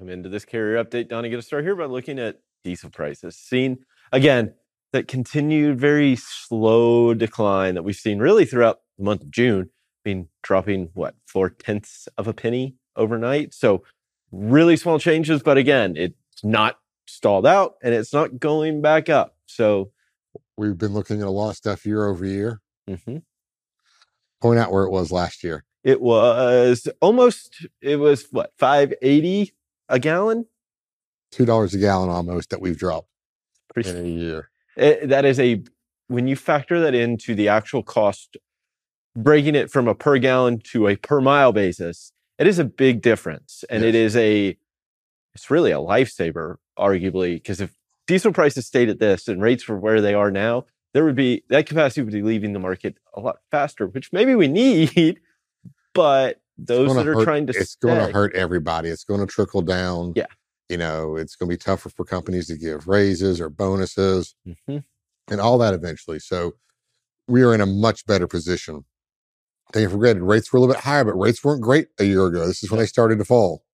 Welcome into this carrier update. Donny, get us started here by looking at diesel prices. Seen again that continued very slow decline that we've seen really throughout the month of June, being dropping what four tenths of a penny overnight. So really small changes, but again, it's not stalled out and it's not going back up. So We've been looking at a lot of stuff year over year. mhm. Point out where it was last year. it was almost it was what five eighty a gallon. Two dollars a gallon almost that we've dropped Pretty in a year. It, that is a when you factor that into the actual cost, breaking it from a per gallon to a per mile basis, it is a big difference, and it Yes. is a it's really a lifesaver, arguably, because if diesel prices stayed at this and rates were where they are now, there would be that capacity would be leaving the market a lot faster, which maybe we need, but those that are hurt- trying to It's going to hurt everybody. It's going to trickle down. Yeah. You know, it's going to be tougher for companies to give raises or bonuses Mhm. and all that eventually. So we are in a much better position. Don't forget, rates were a little bit higher, but rates weren't great a year ago. This is when they started to fall.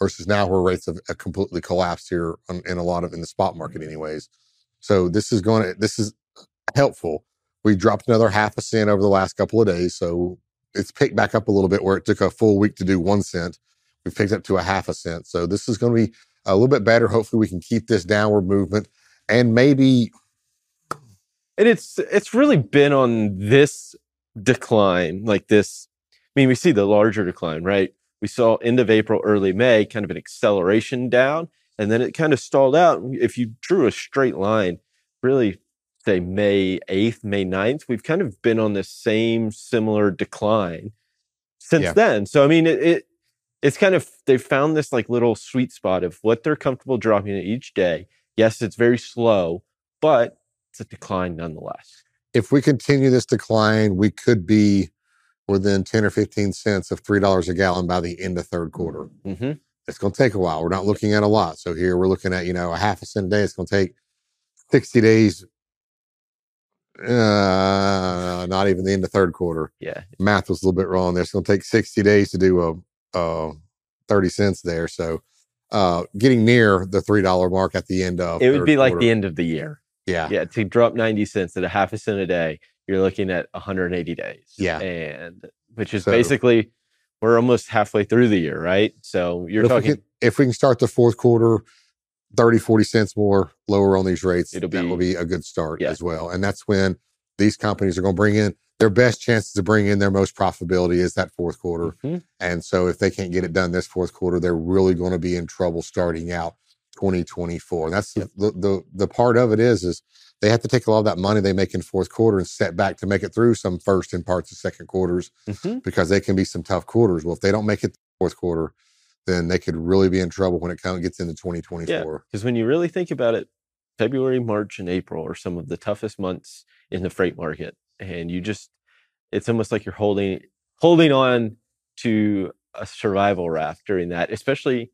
Versus now, where rates have have completely collapsed here on, in a lot of in the spot market, anyways. So this is going to this is helpful. We dropped another half a cent over the last couple of days, so it's picked back up a little bit where it took a full week to do one cent. We've picked up to a half a cent. So this is going to be a little bit better. Hopefully, we can keep this downward movement and maybe and it's it's really been on this decline like this i mean we see the larger decline right we saw end of april early may kind of an acceleration down and then it kind of stalled out if you drew a straight line really say may 8th may 9th we've kind of been on the same similar decline since Yeah. then so i mean it, it it's kind of they found this like little sweet spot of what they're comfortable dropping each day yes it's very slow but it's a decline nonetheless. if we continue this decline, we could be within 10 or 15 cents of $3 a gallon by the end of third quarter. Mm-hmm. It's going to take a while. We're not looking at a lot. So here we're looking at, you know, a half a cent a day. It's going to take 60 days. Uh, not even the end of third quarter. Yeah. Math was a little bit wrong there. It's going to take 60 days to do a, a 30 cents there. So, uh, getting near the $3 mark at the end of It would be like quarter. the end of the year. yeah. Yeah. To drop 90 cents at a half a cent a day, you're looking at 180 days. Yeah. And which is So- basically, we're almost halfway through the year, right? So you're if we, talking, can, if we can start the fourth quarter 30 40 cents more lower on these rates It'll that will be- be a good start Yeah. as well and that's when these companies are going to bring in their best chances to bring in their most profitability is that fourth quarter Mhm. and so if they can't get it done this fourth quarter they're really going to be in trouble starting out 2024 and that's the, the, the the part of it is is they have to take a lot of that money they make in fourth quarter and set back to make it through some first and parts of second quarters Mhm. because they can be some tough quarters. Well, if they don't make it fourth quarter, then they could really be in trouble when it kind of gets into 2024. because when you really think about it, February, March, and April are some of the toughest months in the freight market. And you just, it's almost like you're holding, holding on to a survival raft during that, especially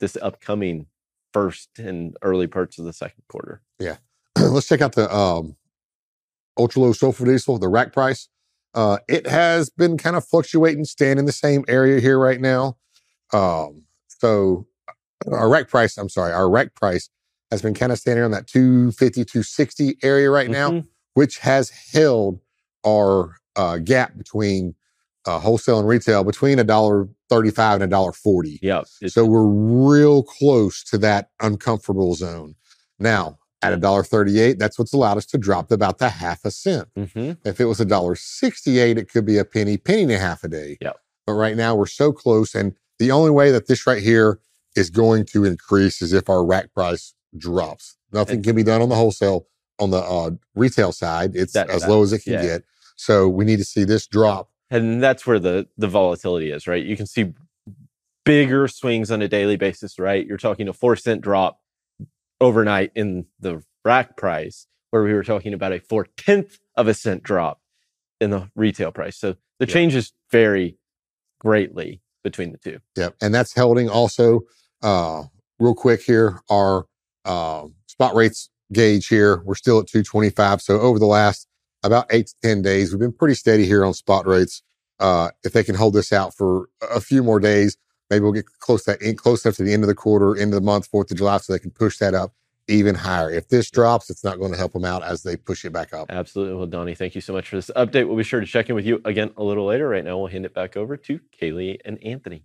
this upcoming first and early parts of the second quarter. Yeah. Let's check out the um, ultra low sulfur diesel, the rack price. Uh, it has been kind of fluctuating, staying in the same area here right now. Um, so our rack price, I'm sorry, our rack price has been kind of standing around that 250, 260 area right now. Mhm. which has held our uh, gap between uh, wholesale and retail between a dollar thirty-five and a dollar forty. Yeah. So we're real close to that uncomfortable zone. Now, at a dollar thirty-eight, that's what's allowed us to drop about the half a cent. Mhm. If it was a dollar sixty-eight, it could be a penny, penny and a half a day. Yep. But right now we're so close, and the only way that this right here is going to increase is if our rack price drops. Nothing can be done on the wholesale, on the uh, retail side. It's That- as that- low as it can yeah. get. So we need to see this drop. and that's where the the volatility is right you can see bigger swings on a daily basis right you're talking a four cent drop overnight in the rack price where we were talking about a four tenth of a cent drop in the retail price so the Yeah. changes vary greatly between the two Yep. And that's holding also, uh, real quick here, our uh, spot rates gauge here. We're still at 225. So over the last about eight to 10 days, we've been pretty steady here on spot rates. Uh, if they can hold this out for a few more days, maybe we'll get close that close enough to the end of the quarter, end of the month, Fourth of July, so they can push that up even higher. If this drops, it's not going to help them out as they push it back up. Absolutely. Well, Donny, thank you so much for this update. We'll be sure to check in with you again a little later. Right now, we'll hand it back over to Kaylee and Anthony.